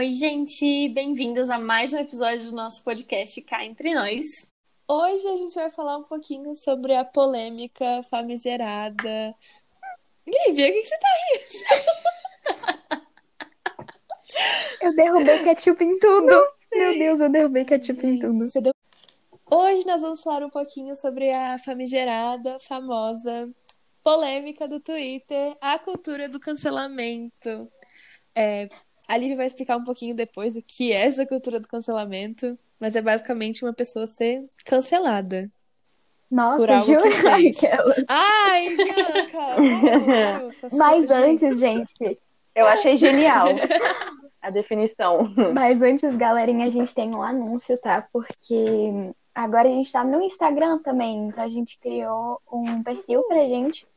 Oi, gente, bem-vindos a mais um episódio do nosso podcast Cá Entre Nós. Hoje a gente vai falar um pouquinho sobre a polêmica famigerada. Lívia, o que, que você tá rindo? Eu derrubei ketchup em tudo. Meu Deus, eu derrubei ketchup em tudo. Você deu- Hoje nós vamos falar um pouquinho sobre a famigerada, famosa, polêmica do Twitter, a cultura do cancelamento. É, a Lívia vai explicar um pouquinho depois o que é essa cultura do cancelamento, mas é basicamente uma pessoa ser cancelada. Por Nossa, algo que jura? Ai, Bianca! Nossa, Mas sua gente. antes, gente, Eu achei genial a definição. mas antes, galerinha, a gente tem um anúncio, tá? Porque agora a gente tá no Instagram também, então a gente criou um perfil pra gente.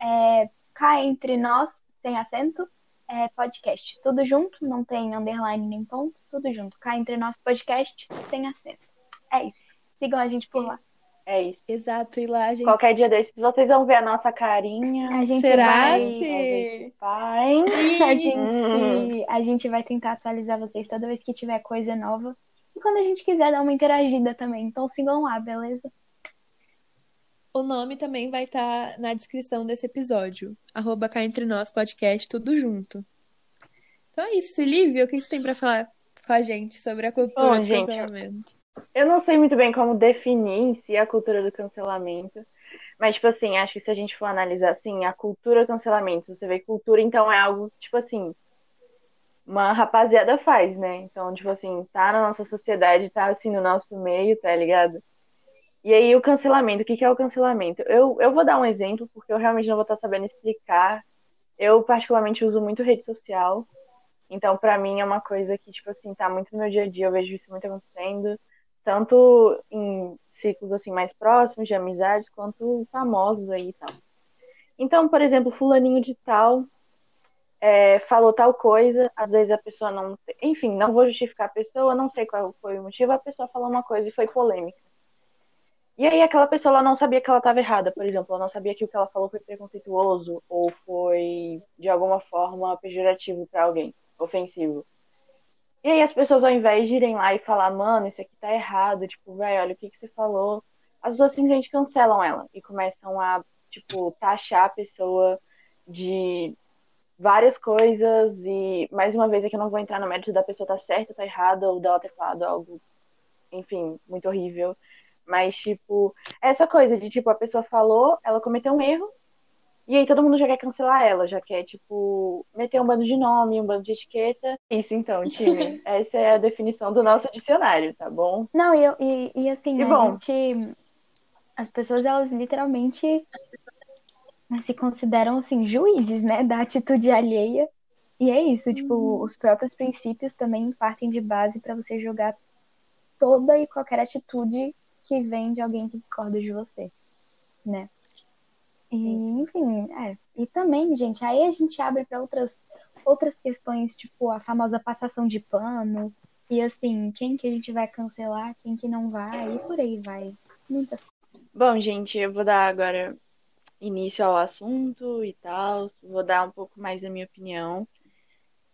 É, cá entre nós, sem acento, é podcast. Tudo junto, não tem underline nem ponto, tudo junto. Cá entre nós, podcast, sem acento. É isso. Sigam a gente por lá. É isso. Exato, e lá a gente. Qualquer dia desses vocês vão ver a nossa carinha. A gente Será vai. se. Pai. A gente, Hum. a gente vai tentar atualizar vocês toda vez que tiver coisa nova. E quando a gente quiser dar uma interagida também. Então sigam lá, beleza? O nome também vai estar na descrição desse episódio. Arroba cá entre nós podcast, tudo junto. Então é isso, Lívia, o que você tem pra falar com a gente sobre a cultura Bom, do gente, cancelamento? Eu não sei muito bem como definir em si a cultura do cancelamento. Mas, tipo assim, acho que se a gente for analisar assim, a cultura do cancelamento, você vê cultura, então é algo, tipo assim, uma rapaziada faz, né? Então, tipo assim, tá na nossa sociedade, tá assim no nosso meio, tá ligado? E aí o cancelamento, o que que é o cancelamento? Eu, eu vou dar um exemplo, porque eu realmente não vou estar sabendo explicar. Eu, particularmente, uso muito rede social. Então, pra mim, é uma coisa que, tipo assim, tá muito no meu dia a dia, eu vejo isso muito acontecendo tanto em ciclos assim mais próximos de amizades quanto famosos aí e tal. Então, por exemplo, fulaninho de tal é, falou tal coisa, às vezes a pessoa não, enfim, não vou justificar a pessoa, não sei qual foi o motivo, a pessoa falou uma coisa e foi polêmica. E aí aquela pessoa ela não sabia que ela estava errada, por exemplo, ela não sabia que o que ela falou foi preconceituoso ou foi de alguma forma pejorativo para alguém, ofensivo. E aí as pessoas, ao invés de irem lá e falar, mano, isso aqui tá errado, tipo, velho, olha o que que você falou, as pessoas simplesmente cancelam ela e começam a, tipo, taxar a pessoa de várias coisas e, mais uma vez, aqui eu não vou entrar no mérito da pessoa tá certa, tá errada, ou dela ter falado algo, enfim, muito horrível. Mas, tipo, essa coisa de, tipo, a pessoa falou, ela cometeu um erro, e aí todo mundo já quer cancelar ela, já quer, tipo, meter um bando de nome, um bando de etiqueta. Isso então, time. Essa é a definição do nosso dicionário, tá bom? Não, e, eu- e, e assim, E a bom. gente. As pessoas, elas literalmente se consideram, assim, juízes, né, da atitude alheia. E é isso, tipo, os próprios princípios também partem de base pra você julgar toda e qualquer atitude que vem de alguém que discorda de você, né? E, enfim, é. E também, gente, aí a gente abre pra outras, outras questões, tipo a famosa passação de pano, e assim, quem que a gente vai cancelar, quem que não vai, e por aí vai. Muitas coisas. Bom, gente, eu vou dar agora início ao assunto e tal. Vou dar um pouco mais da minha opinião.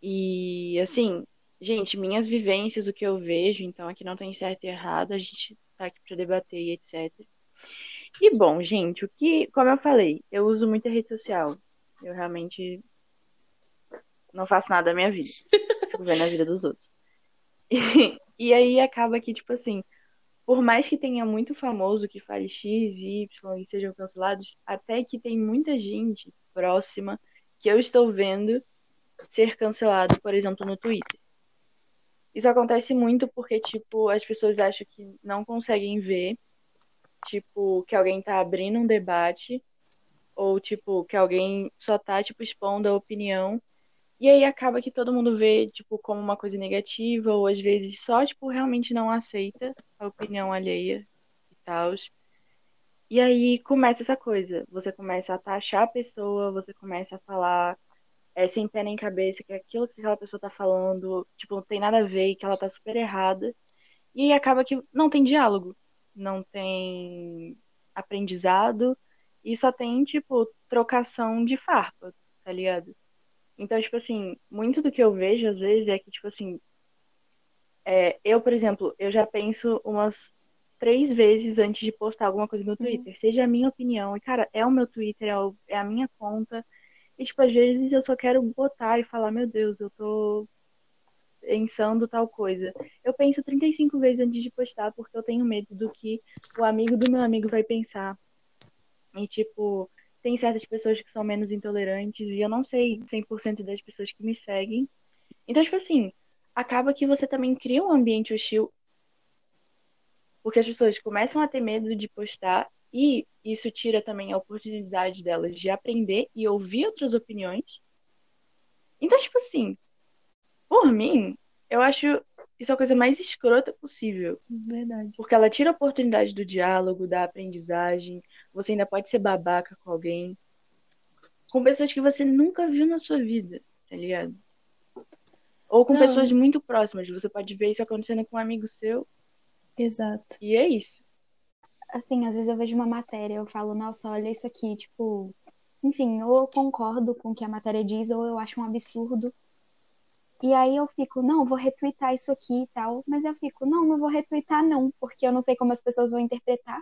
E, assim, gente, minhas vivências, o que eu vejo, então aqui não tem certo e errado, a gente tá aqui pra debater e etc. E, bom, gente, o que, como eu falei, eu uso muita rede social. Eu realmente não faço nada da minha vida. Fico vendo a vida dos outros. E, e aí acaba que, tipo assim, por mais que tenha muito famoso que fale X e Y e sejam cancelados, até que tem muita gente próxima que eu estou vendo ser cancelado, por exemplo, no Twitter. Isso acontece muito porque, tipo, as pessoas acham que não conseguem ver, tipo, que alguém tá abrindo um debate, ou, tipo, que alguém só tá, tipo, expondo a opinião, e aí acaba que todo mundo vê, tipo, como uma coisa negativa, ou às vezes só, tipo, realmente não aceita a opinião alheia e tal. E aí começa essa coisa. Você começa a taxar a pessoa, você começa a falar é, sem pé nem cabeça que aquilo que aquela pessoa tá falando, tipo, não tem nada a ver e que ela tá super errada. E acaba que não tem diálogo, não tem aprendizado e só tem, tipo, trocação de farpa, tá ligado? Então, tipo assim, muito do que eu vejo às vezes é que, tipo assim, É, eu, por exemplo, eu já penso umas três vezes antes de postar alguma coisa no Twitter, uhum. seja a minha opinião. E, cara, é o meu Twitter, é, o, é a minha conta. E, tipo, às vezes eu só quero botar e falar, meu Deus, eu tô pensando tal coisa. Eu penso 35 vezes antes de postar, porque eu tenho medo do que o amigo do meu amigo vai pensar. E, tipo, tem certas pessoas que são menos intolerantes, e eu não sei 100% das pessoas que me seguem. Então, tipo assim, acaba que você também cria um ambiente hostil, porque as pessoas começam a ter medo de postar, e isso tira também a oportunidade delas de aprender e ouvir outras opiniões. Então, tipo assim, por mim, eu acho isso a coisa mais escrota possível. Verdade. Porque ela tira a oportunidade do diálogo, da aprendizagem. Você ainda pode ser babaca com alguém. Com pessoas que você nunca viu na sua vida, tá ligado? Ou com Não. pessoas muito próximas. Você pode ver isso acontecendo com um amigo seu. Exato. E é isso. Assim, às vezes eu vejo uma matéria, eu falo, nossa, olha isso aqui, tipo. Enfim, ou eu concordo com o que a matéria diz, ou eu acho um absurdo. E aí eu fico, não, vou retweetar isso aqui e tal. Mas eu fico, não, não vou retweetar não, porque eu não sei como as pessoas vão interpretar,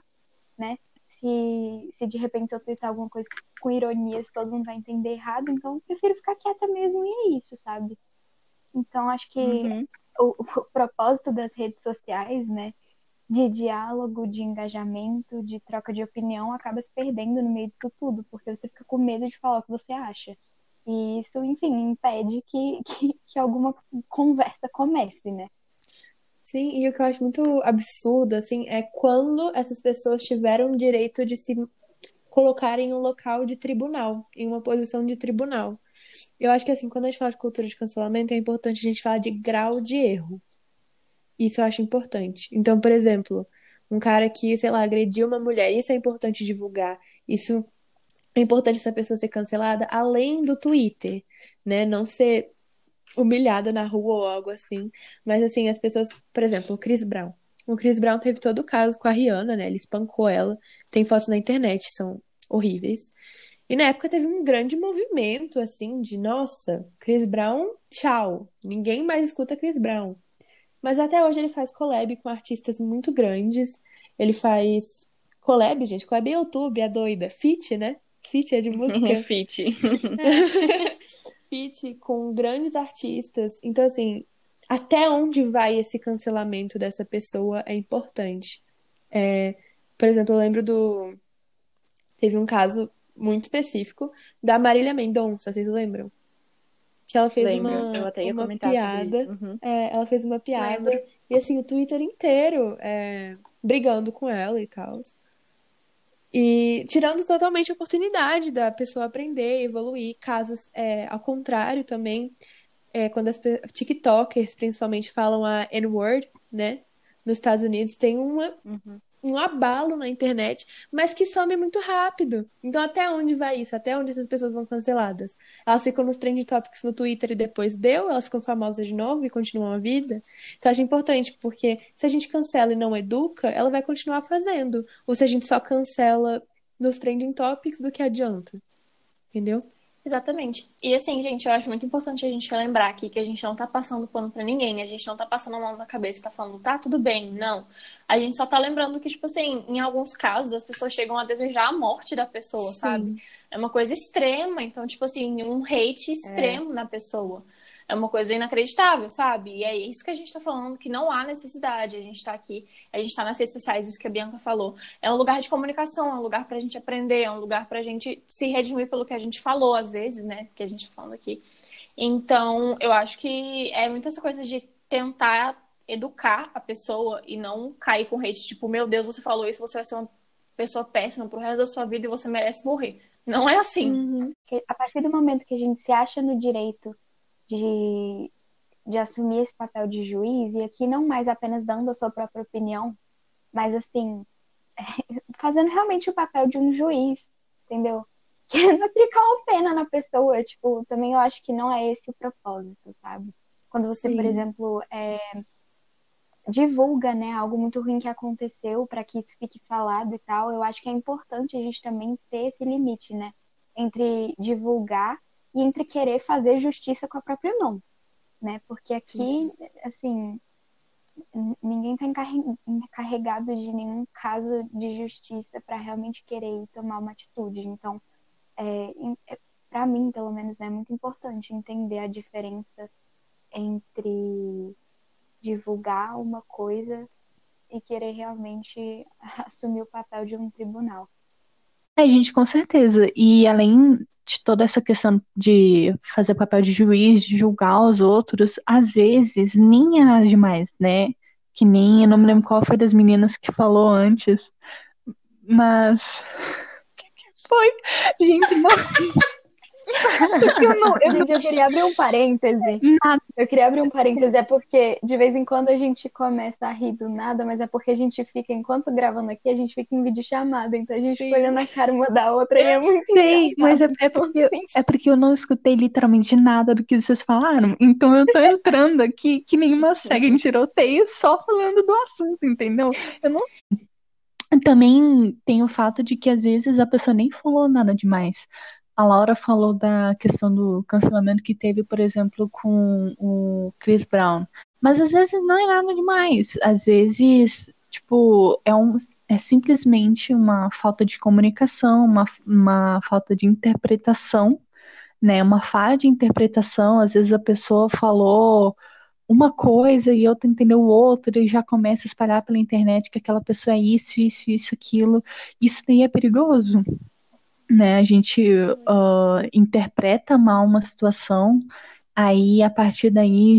né? Se, se de repente eu twittar alguma coisa com ironias, todo mundo vai entender errado. Então eu prefiro ficar quieta mesmo e é isso, sabe? Então acho que uhum. o, o propósito das redes sociais, né? De diálogo, de engajamento, de troca de opinião, acaba se perdendo no meio disso tudo, porque você fica com medo de falar o que você acha. E isso, enfim, impede que, que, que alguma conversa comece, né? Sim, e o que eu acho muito absurdo, assim, é quando essas pessoas tiveram o direito de se colocar em um local de tribunal, em uma posição de tribunal. Eu acho que, assim, quando a gente fala de cultura de cancelamento, é importante a gente falar de grau de erro. Isso eu acho importante. Então, por exemplo, um cara que, sei lá, agrediu uma mulher, isso é importante divulgar. Isso é importante essa pessoa ser cancelada além do Twitter, né? Não ser humilhada na rua ou algo assim. Mas assim, as pessoas, por exemplo, o Chris Brown. O Chris Brown teve todo o caso com a Rihanna, né? Ele espancou ela. Tem fotos na internet, são horríveis. E na época teve um grande movimento, assim, de nossa, Chris Brown, tchau. Ninguém mais escuta Chris Brown. Mas até hoje ele faz collab com artistas muito grandes. Ele faz collab, gente. Collab é YouTube, é doida. Fit, né? Fit é de música. Fit. Fit com grandes artistas. Então, assim, até onde vai esse cancelamento dessa pessoa é importante. É, por exemplo, eu lembro do. Teve um caso muito específico da Marília Mendonça, vocês lembram? Que ela fez Lembro, uma, uma piada. Uhum. É, ela fez uma piada. Lembro. E assim, o Twitter inteiro é, brigando com ela e tal. E tirando totalmente a oportunidade da pessoa aprender, evoluir. Casos é, ao contrário também, é, quando as TikTokers principalmente falam a N-word, né? Nos Estados Unidos tem uma, uhum um abalo na internet, mas que some muito rápido. Então, até onde vai isso? Até onde essas pessoas vão canceladas? Elas ficam nos trending topics no Twitter e depois deu, elas ficam famosas de novo e continuam a vida. Então, acho importante, porque se a gente cancela e não educa, ela vai continuar fazendo. Ou se a gente só cancela nos trending topics, do que adianta? Entendeu? Exatamente. E assim, gente, eu acho muito importante a gente relembrar aqui que a gente não tá passando pano pra ninguém, a gente não tá passando a mão na cabeça e tá falando, tá, tudo bem, não. A gente só tá lembrando que, tipo assim, em alguns casos as pessoas chegam a desejar a morte da pessoa, Sim. sabe? É uma coisa extrema, então, tipo assim, um hate extremo é. na pessoa é uma coisa inacreditável, sabe? E é isso que a gente tá falando, que não há necessidade. A gente tá aqui, a gente tá nas redes sociais, isso que a Bianca falou. É um lugar de comunicação, é um lugar pra gente aprender, é um lugar pra gente se redimir pelo que a gente falou, às vezes, né? Que a gente tá falando aqui. Então, eu acho que é muito essa coisa de tentar educar a pessoa e não cair com hate, tipo, meu Deus, você falou isso, você vai ser uma pessoa péssima pro resto da sua vida e você merece morrer. Não é assim. Uhum. A partir do momento que a gente se acha no direito de, de assumir esse papel de juiz, e aqui não mais apenas dando a sua própria opinião, mas assim, fazendo realmente o papel de um juiz, entendeu? Querendo aplicar uma pena na pessoa, tipo, também eu acho que não é esse o propósito, sabe? Quando você, Sim. por exemplo, é, divulga, né, algo muito ruim que aconteceu para que isso fique falado e tal, eu acho que é importante a gente também ter esse limite, né, entre divulgar e entre querer fazer justiça com a própria mão, né? Porque aqui, assim, ninguém está encarregado de nenhum caso de justiça para realmente querer tomar uma atitude. Então, é, é para mim, pelo menos, é muito importante entender a diferença entre divulgar uma coisa e querer realmente assumir o papel de um tribunal. É, gente, com certeza. E além de toda essa questão de fazer papel de juiz, de julgar os outros, às vezes nem é nada demais, né? Que nem, eu não me lembro qual foi das meninas que falou antes, mas. O que, que foi? Gente, não. eu, não, eu, gente, eu queria abrir um parêntese. Nada. Eu queria abrir um parêntese, é porque de vez em quando a gente começa a rir do nada, mas é porque a gente fica, enquanto gravando aqui, a gente fica em vídeo chamada, então a gente Sim. fica olhando a cara uma da outra e é muito Sim, mas é, é, porque, é porque eu não escutei literalmente nada do que vocês falaram, então eu tô entrando aqui que nenhuma cega em tiroteio só falando do assunto, entendeu? Eu não também tem o fato de que às vezes a pessoa nem falou nada demais a Laura falou da questão do cancelamento que teve, por exemplo, com o Chris Brown. Mas às vezes não é nada demais. Às vezes, tipo, é, um, é simplesmente uma falta de comunicação, uma, uma falta de interpretação, né? Uma falha de interpretação. Às vezes a pessoa falou uma coisa e outra entendeu outra e já começa a espalhar pela internet que aquela pessoa é isso, isso, isso, aquilo. Isso daí é perigoso, né? A gente uh, interpreta mal uma situação, aí a partir daí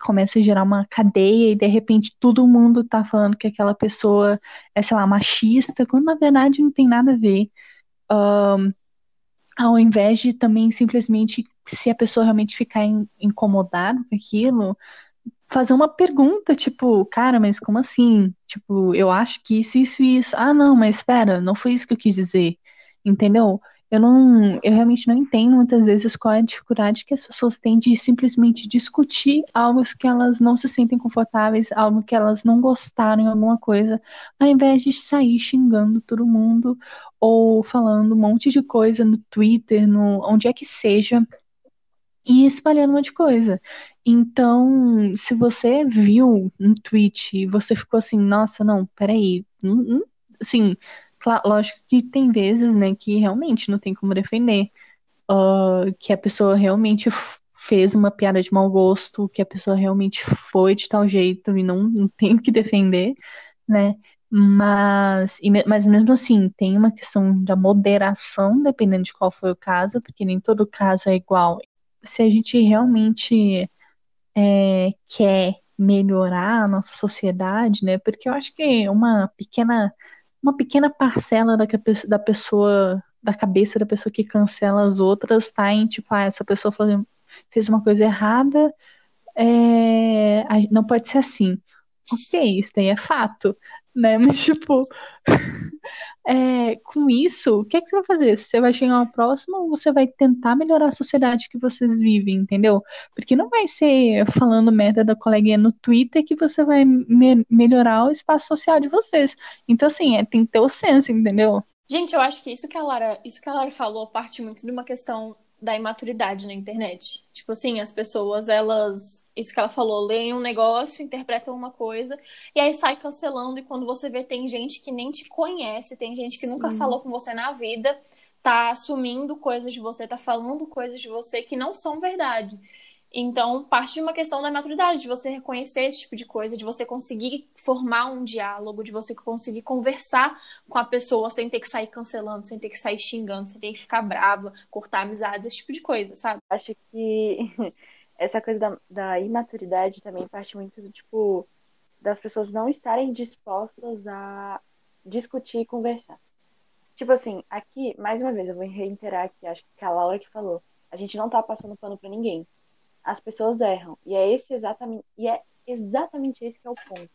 começa a gerar uma cadeia e de repente todo mundo tá falando que aquela pessoa é, sei lá, machista, quando na verdade não tem nada a ver. Uh, ao invés de também simplesmente, se a pessoa realmente ficar in, incomodada com aquilo, fazer uma pergunta, tipo, cara, mas como assim? Tipo, eu acho que isso, isso, isso. Ah, não, mas espera, não foi isso que eu quis dizer entendeu? Eu não, eu realmente não entendo muitas vezes qual é a dificuldade que as pessoas têm de simplesmente discutir algo que elas não se sentem confortáveis, algo que elas não gostaram em alguma coisa, ao invés de sair xingando todo mundo ou falando um monte de coisa no Twitter, no onde é que seja, e espalhando um monte de coisa. Então, se você viu um tweet e você ficou assim, nossa, não, peraí, não, não, assim, lógico que tem vezes, né, que realmente não tem como defender. Uh, que a pessoa realmente fez uma piada de mau gosto, que a pessoa realmente foi de tal jeito e não, não tem o que defender, né? Mas, e, mas mesmo assim, tem uma questão da moderação, dependendo de qual foi o caso, porque nem todo caso é igual. Se a gente realmente é, quer melhorar a nossa sociedade, né? Porque eu acho que uma pequena uma pequena parcela da, da pessoa, da cabeça da pessoa que cancela as outras, tá em tipo, ah, essa pessoa fez, uma coisa errada, é, não pode ser assim. Ok, isso daí é fato, né? Mas, tipo, é, com isso, o que, é que você vai fazer? Você vai chegar ao próximo ou você vai tentar melhorar a sociedade que vocês vivem, entendeu? Porque não vai ser falando merda da coleguinha no Twitter que você vai me melhorar o espaço social de vocês. Então, assim, é, tem que ter o senso, entendeu? Gente, eu acho que isso que a Lara, isso que a Lara falou parte muito de uma questão da imaturidade na internet. Tipo assim, as pessoas, elas. Isso que ela falou, leem um negócio, interpretam uma coisa, e aí sai cancelando, e quando você vê, tem gente que nem te conhece, tem gente que Sim. nunca falou com você na vida, tá assumindo coisas de você, tá falando coisas de você que não são verdade. Então, parte de uma questão da maturidade, de você reconhecer esse tipo de coisa, de você conseguir formar um diálogo, de você conseguir conversar com a pessoa sem ter que sair cancelando, sem ter que sair xingando, sem ter que ficar brava, cortar amizades, esse tipo de coisa, sabe? Acho que essa coisa da, da imaturidade também parte muito do tipo das pessoas não estarem dispostas a discutir e conversar. Tipo assim, aqui, mais uma vez, eu vou reiterar aqui, acho que a Laura que falou. A gente não tá passando pano pra ninguém as pessoas erram. E é esse exatamente, e é exatamente esse que é o ponto.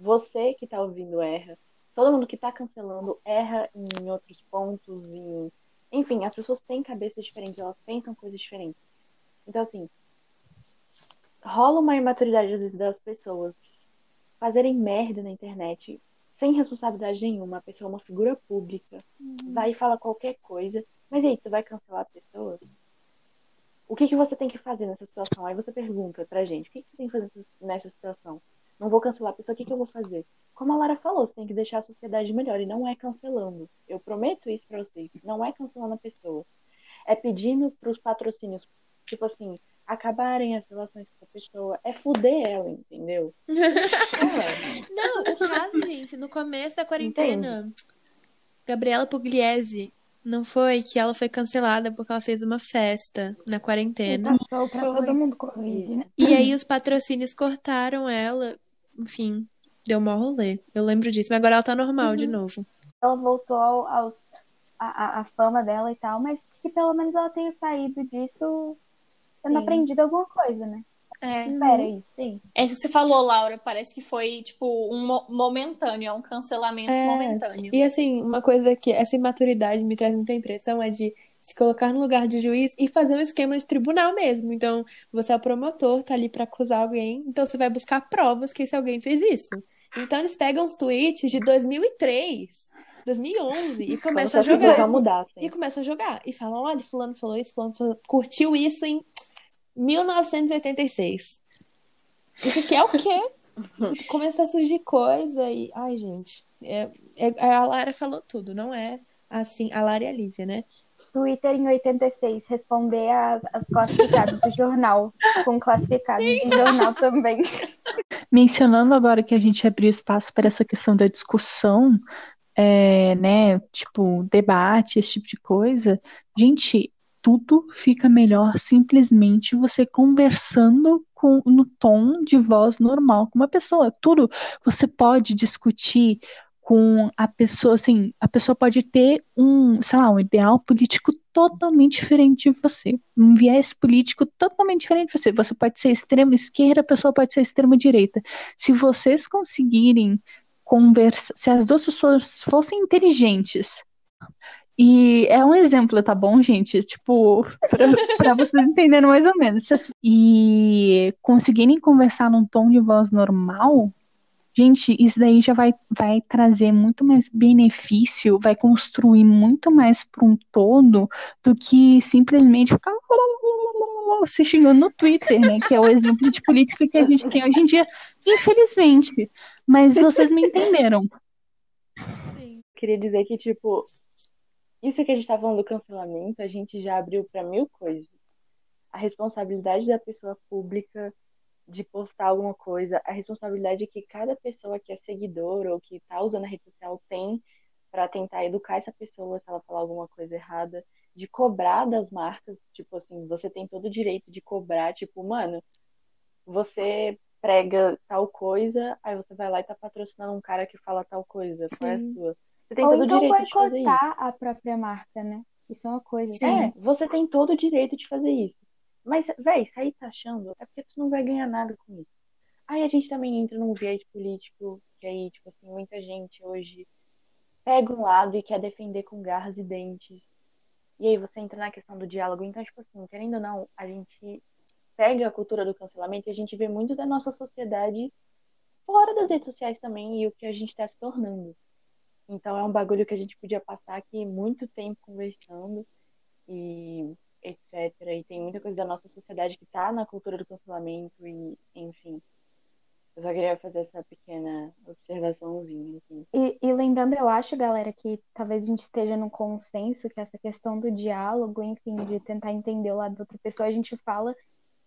Você que está ouvindo erra. Todo mundo que está cancelando erra em outros pontos. Em... Enfim, as pessoas têm cabeças diferentes, elas pensam coisas diferentes. Então, assim, rola uma imaturidade às vezes das pessoas fazerem merda na internet sem responsabilidade nenhuma. A pessoa é uma figura pública, uhum. vai e fala qualquer coisa. Mas aí, tu vai cancelar a pessoa? O que, que você tem que fazer nessa situação? Aí você pergunta pra gente, o que, que você tem que fazer nessa situação? não vou cancelar a pessoa, o que, que eu vou fazer? Como a Lara falou, você tem que deixar a sociedade melhor e não é cancelando. Eu prometo isso pra vocês. Não é cancelando a pessoa. É pedindo pros patrocínios, tipo assim, acabarem as relações com a pessoa. É fuder ela, entendeu? É. Não, o caso, gente, no começo da quarentena, Gabriela Pugliese, não foi que ela foi cancelada porque ela fez uma festa na quarentena. Passou pra todo mundo Covid, né? E aí os patrocínios cortaram ela. Enfim, deu mó rolê. Eu lembro disso, mas agora ela tá normal de novo. Ela voltou ao- aos, a, a, a fama dela e tal, mas que pelo menos ela tenha saído disso tendo Sim. aprendido alguma coisa, né? É. Espera isso. Sim. É isso que você falou, Laura. Parece que foi, tipo, um mo- momentâneo, é um cancelamento É. momentâneo. E assim, uma coisa que essa imaturidade me traz muita impressão é de se colocar no lugar de juiz e fazer um esquema de tribunal mesmo. Então, você é o promotor, tá ali pra acusar alguém, então você vai buscar provas que esse alguém fez isso. Então, eles pegam os tweets de 2003, 2011 e começam a jogar. não mudassem. E começam a jogar. E falam: olha, Fulano falou isso, Fulano falou- curtiu isso em 1986. Isso aqui é o quê? Começa a surgir coisa e. Ai, gente. É, é- a Lara falou tudo, não é assim. A Lara e a Lívia, né? Twitter em 86, responder a- aos classificados do jornal, com classificados do jornal também. Mencionando agora que a gente abriu espaço para essa questão da discussão, é, né, tipo, debate, esse tipo de coisa, gente, tudo fica melhor simplesmente você conversando com, no tom de voz normal com uma pessoa. Tudo você pode discutir com a pessoa, assim, a pessoa pode ter um, sei lá, um ideal político totalmente diferente de você, um viés político totalmente diferente de você. Você pode ser extrema esquerda, a pessoa pode ser extrema direita. Se vocês conseguirem conversar, se as duas pessoas fossem inteligentes, e é um exemplo, tá bom, gente? Tipo, pra, pra vocês entenderem mais ou menos. E conseguirem conversar num tom de voz normal, gente, isso daí já vai, vai trazer muito mais benefício, vai construir muito mais para um todo do que simplesmente ficar se xingando no Twitter, né? Que é o exemplo de política que a gente tem hoje em dia, infelizmente. Mas vocês me entenderam. Sim. Queria dizer que, tipo, isso que a gente tá falando do cancelamento, a gente já abriu pra mil coisas. A responsabilidade da pessoa pública de postar alguma coisa, a responsabilidade que cada pessoa que é seguidor ou que tá usando a rede social tem pra tentar educar essa pessoa se ela falar alguma coisa errada, de cobrar das marcas, tipo assim, você tem todo o direito de cobrar, tipo, mano, você prega tal coisa, aí você vai lá e tá patrocinando um cara que fala tal coisa, qual é a Sim. sua? Você tem Ou todo o então direito de fazer isso. boicotar a própria marca, né? Isso é uma coisa. Sim. É, você tem todo o direito de fazer isso. Mas, véi, sair taxando é porque tu não vai ganhar nada com isso. Aí a gente também entra num viés político, que aí, tipo assim, muita gente hoje pega um lado e quer defender com garras e dentes. E aí você entra na questão do diálogo. Então, tipo assim, querendo ou não, a gente pega a cultura do cancelamento e a gente vê muito da nossa sociedade fora das redes sociais também e o que a gente está se tornando. Então é um bagulho que a gente podia passar aqui muito tempo conversando e etc. E tem muita coisa da nossa sociedade que tá na cultura do cancelamento e, enfim. Eu só queria fazer essa pequena observaçãozinha aqui. E, e lembrando, eu acho, galera, que talvez a gente esteja num consenso que essa questão do diálogo, enfim, de tentar entender o lado da outra pessoa, a gente fala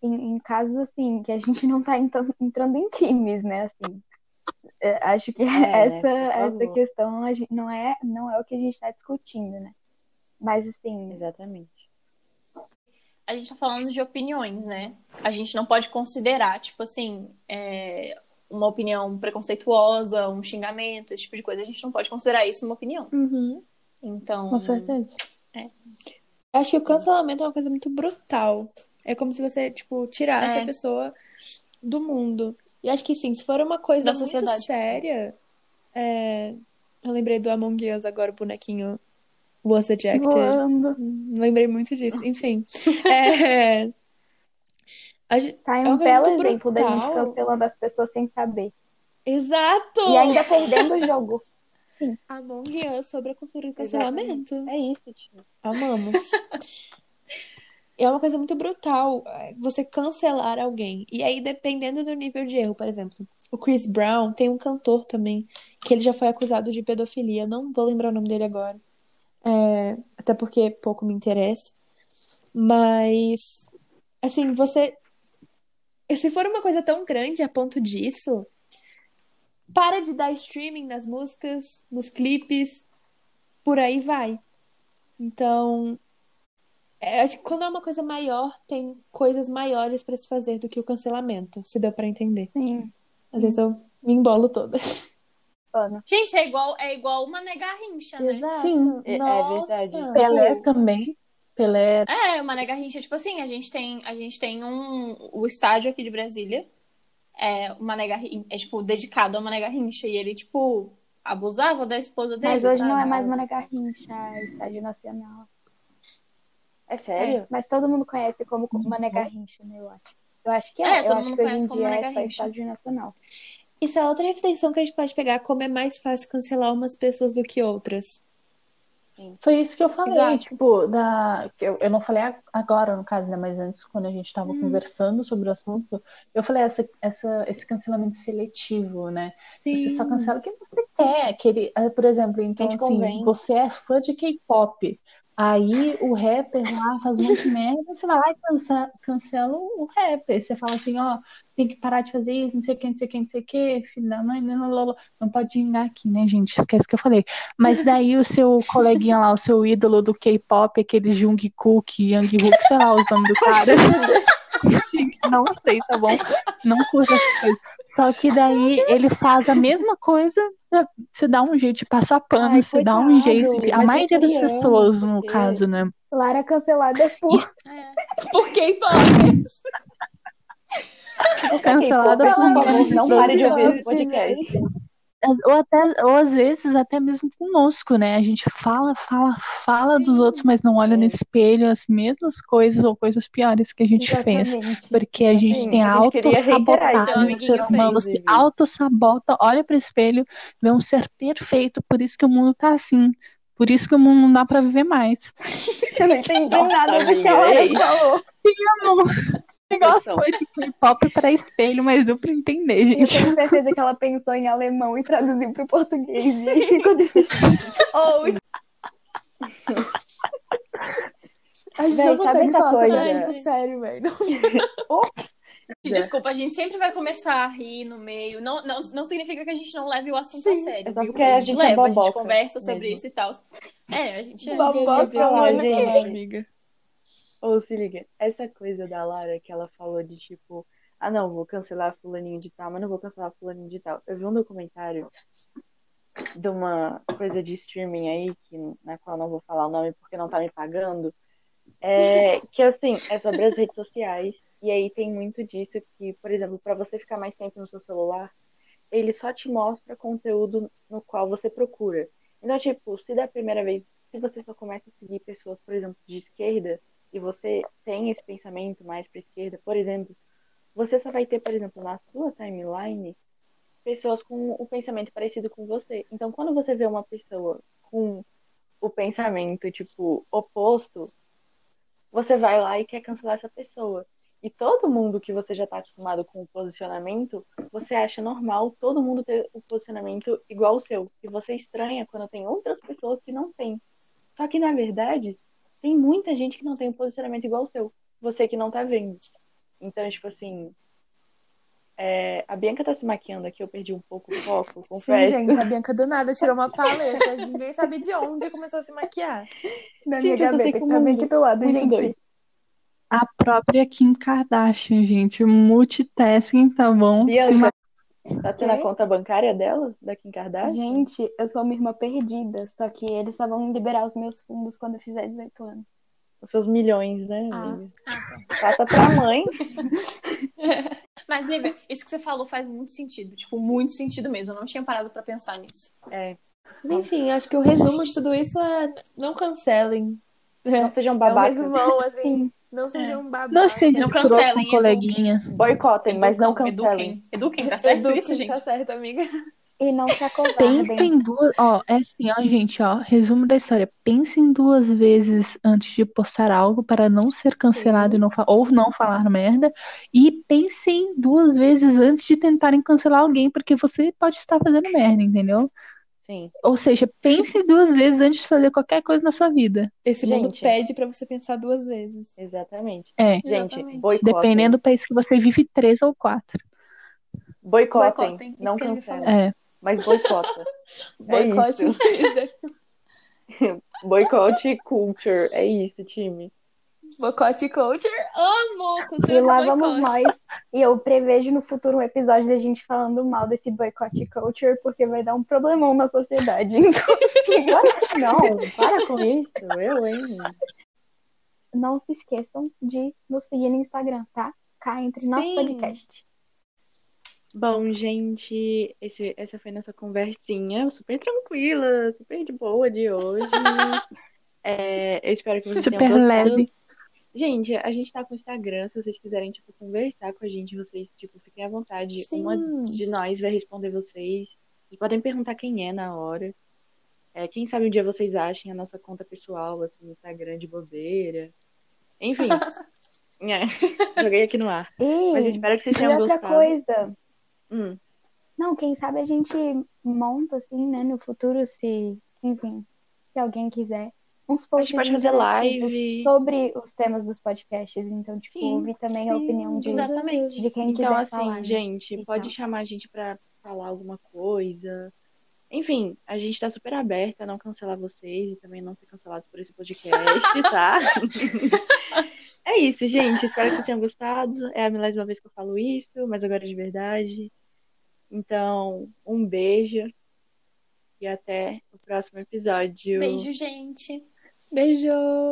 em, em casos assim, que a gente não tá entrando, em crimes, né? Assim, acho que É, né? essa, Por essa questão a gente, não é, não é o que a gente está discutindo, né? Mas assim, Exatamente. a gente tá falando de opiniões, né? A gente não pode considerar, tipo assim, é, uma opinião preconceituosa, um xingamento, esse tipo de coisa. A gente não pode considerar isso uma opinião. Uhum, Então, com certeza. É. Acho que o cancelamento é uma coisa muito brutal. É como se você, tipo, tirasse É. a pessoa do mundo. E acho que sim, se for uma coisa Da muito sociedade. séria. é, Eu lembrei do Among Us agora, o bonequinho was ejected. voando. Lembrei muito disso. Enfim. É... A gente... Tá É um uma coisa belo exemplo da gente brutal. cancelando as pessoas sem saber. Exato! E ainda perdendo o jogo. Among Us sobre a cultura do cancelamento. É isso, tio. Amamos. É uma coisa muito brutal é, você cancelar alguém. E aí, dependendo do nível de erro, por exemplo, o Chris Brown, tem um cantor também, que ele já foi acusado de pedofilia. Não vou lembrar o nome dele agora. É, até porque pouco me interessa. Mas, assim, você. Se for uma coisa tão grande a ponto disso, para de dar streaming nas músicas, nos clipes, por aí vai. Então, acho que quando é uma coisa maior, tem coisas maiores para se fazer do que o cancelamento, se deu para entender. Sim. Às vezes eu me embolo toda. Ana. Gente, é igual, é igual uma negarrincha, né? Exato. Sim, é- é verdade. Pelé também. Pelé. É, uma negarrincha, tipo assim, a gente tem, a gente tem um, o estádio aqui de Brasília, é uma negarrincha, é tipo, dedicado a uma negarrincha, e ele, tipo, abusava da esposa dele, Mas hoje não é mais Mané Garrincha, é Estádio Nacional. É sério? Mas todo mundo conhece como Mané Garrincha, né, eu acho. Eu acho que É, é. todo eu acho mundo que hoje conhece em como dia é só. Estádio Nacional. Isso é outra reflexão que a gente pode pegar, como é mais fácil cancelar umas pessoas do que outras. Foi isso que eu falei, Exato. tipo, da. Eu, eu não falei agora, no caso, né? Mas antes, quando a gente tava conversando sobre o assunto, eu falei essa, essa, esse cancelamento seletivo, né? Você só cancela o que você quer. Aquele, ah, por exemplo, então, assim, convém. você é fã de K-pop. Aí o rapper lá faz um monte de merda, você vai lá e cancela, cancela o rapper. Você fala assim, ó, tem que parar de fazer isso, não sei o que, não sei o que, não sei o que, filho da mãe, não, não, não, pode gingar aqui, né, gente? Esquece que eu falei. Mas daí o seu coleguinha lá, o seu ídolo do K-pop, aquele Jungkook, Younghook, sei lá os nomes do cara. Não sei, tá bom? Não curto essas coisas. Só que daí ele faz a mesma coisa, você dá um jeito de passar pano, Ai, você dá um jeito de. A é maioria das pessoas, no porque- caso, né? Lara cancelada por É. Por K-pop? Cancelada Por não pare de ouvir esse podcast. Ou até, ou às vezes, até mesmo conosco, né? A gente fala, fala, fala dos Sim. outros, mas não olha no É. espelho as mesmas coisas ou coisas piores que a gente fez. Exatamente. Porque a gente Sim, tem autossabotagem, o amiguinho ser humano fez, se inclusive. autossabota, olha pro espelho, vê um ser perfeito, por isso que o mundo tá assim. Por isso que o mundo não dá pra viver mais. Eu não entendi nada do que amiga, a Lara ei. O negócio foi de K-pop pra espelho, mas deu pra entender, E eu gente. tenho certeza que ela pensou em alemão e traduziu pro português. E aí ficou desse Ou a gente Véi, não consegue falar sobre coisa? assunto sério, velho. Desculpa, a gente sempre vai começar a rir no meio. Não, não, não significa que a gente não leve o assunto Sim. a sério, É porque A a gente gente é leva, a gente conversa sobre mesmo. isso e tal. É, a gente é. Boboca, gente. amiga. Ou se liga, essa coisa da Lara que ela falou de tipo, ah não, vou cancelar fulaninho de tal, mas não vou cancelar fulaninho de tal. Eu vi um documentário de uma coisa de streaming aí, que, na qual eu não vou falar o nome porque não tá me pagando, é, que assim, é sobre as redes sociais, e aí tem muito disso que, por exemplo, para você ficar mais tempo no seu celular, ele só te mostra conteúdo no qual você procura. Então, tipo, se da primeira vez, se você só começa a seguir pessoas, por exemplo, de esquerda, e você tem esse pensamento mais para esquerda, por exemplo, você só vai ter, por exemplo, na sua timeline, pessoas com o pensamento parecido com você. Então, quando você vê uma pessoa com o pensamento, tipo, oposto, você vai lá e quer cancelar essa pessoa. E todo mundo que você já está acostumado com o posicionamento, você acha normal todo mundo ter o posicionamento igual ao seu. E você estranha quando tem outras pessoas que não têm. Só que, na verdade, tem muita gente que não tem um posicionamento igual ao seu. Você que não tá vendo. Então, tipo assim. é, a Bianca tá se maquiando aqui, eu perdi um pouco o foco, Sim, confesso. gente, a Bianca do nada tirou uma paleta. Ninguém sabe de onde começou a se maquiar. Na Gente, minha gaveta, que que tá bem aqui do lado, muito gente. doido. A própria Kim Kardashian, gente. Multitasking, tá bom? Bianca, tá tendo a conta bancária dela, da Kim Kardashian? Gente, eu sou uma irmã perdida, só que eles só vão liberar os meus fundos quando eu fizer 18 anos. Os seus milhões, né, Ah. amiga? Ah, tá. Passa pra mãe. Mas, Lívia, isso que você falou faz muito sentido. Tipo, muito sentido mesmo. Eu não tinha parado pra pensar nisso. É, Mas, enfim, acho que o resumo de tudo isso é não cancelem. não sejam É um babacas. resumão, assim. Não sejam babacas. Não seja Não escroto cancelem, com coleguinha. Boicotem, mas não cancelem. Eduquem. Eduquem, tá certo Eduquem, isso, gente? Tá certo, amiga. E não se acovardem. Pensem duas. Ó, é assim, ó, gente, ó. Resumo da história. Pensem duas vezes antes de postar algo para não ser cancelado e não fa- ou não falar merda. E pensem duas vezes antes de tentarem cancelar alguém, porque você pode estar fazendo merda, entendeu? Sim. Ou seja, pense duas vezes antes de fazer qualquer coisa na sua vida. Esse mundo Gente. pede pra você pensar duas vezes. Exatamente. É. Gente, Exatamente. boicotem. Dependendo do país que você vive, três ou quatro. Boicotem. Boicotem, Não cancelem. É. Mas boicota. Boicote É. Boicote culture. É isso, time. Boicote culture. Amo! Cultura E lá vamos boicote. E eu prevejo no futuro um episódio da gente falando mal desse boycott culture, porque vai dar um problemão na sociedade. Então, Não, para com isso. Eu, hein? não se esqueçam de nos seguir no Instagram, tá? Cá entre nosso Sim. podcast. Bom, gente, esse, essa foi nossa conversinha super tranquila, super de boa de hoje. É, eu espero que vocês Super tenham gostado. leve. Gente, a gente tá com o Instagram, se vocês quiserem, tipo, conversar com a gente, vocês, tipo, fiquem à vontade. Sim. Uma de nós vai responder vocês. Vocês podem perguntar quem é na hora. É, quem sabe um dia vocês achem a nossa conta pessoal, assim, no Instagram de bobeira. Enfim. é, joguei aqui no ar. E, Mas eu espero que vocês e tenham outra gostado. coisa, Hum, não, quem sabe a gente monta assim, né, no futuro, se, enfim, se alguém quiser, uns posts pode fazer live. sobre os temas dos podcasts. Então, tipo, Sim, ouvir também a sim, opinião de, Exatamente. de quem Então, quiser assim, falar. né? gente, E pode chamar a gente pra falar alguma coisa. Enfim, a gente tá super aberta a não cancelar vocês e também não ser cancelados por esse podcast, tá? é isso, gente. Espero que vocês tenham gostado. É a milésima vez que eu falo isso, mas agora é de verdade. Então, um beijo e até o próximo episódio. Beijo, gente. Beijo!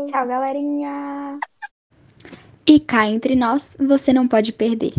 Tchau, galerinha! E cá entre nós, você não pode perder.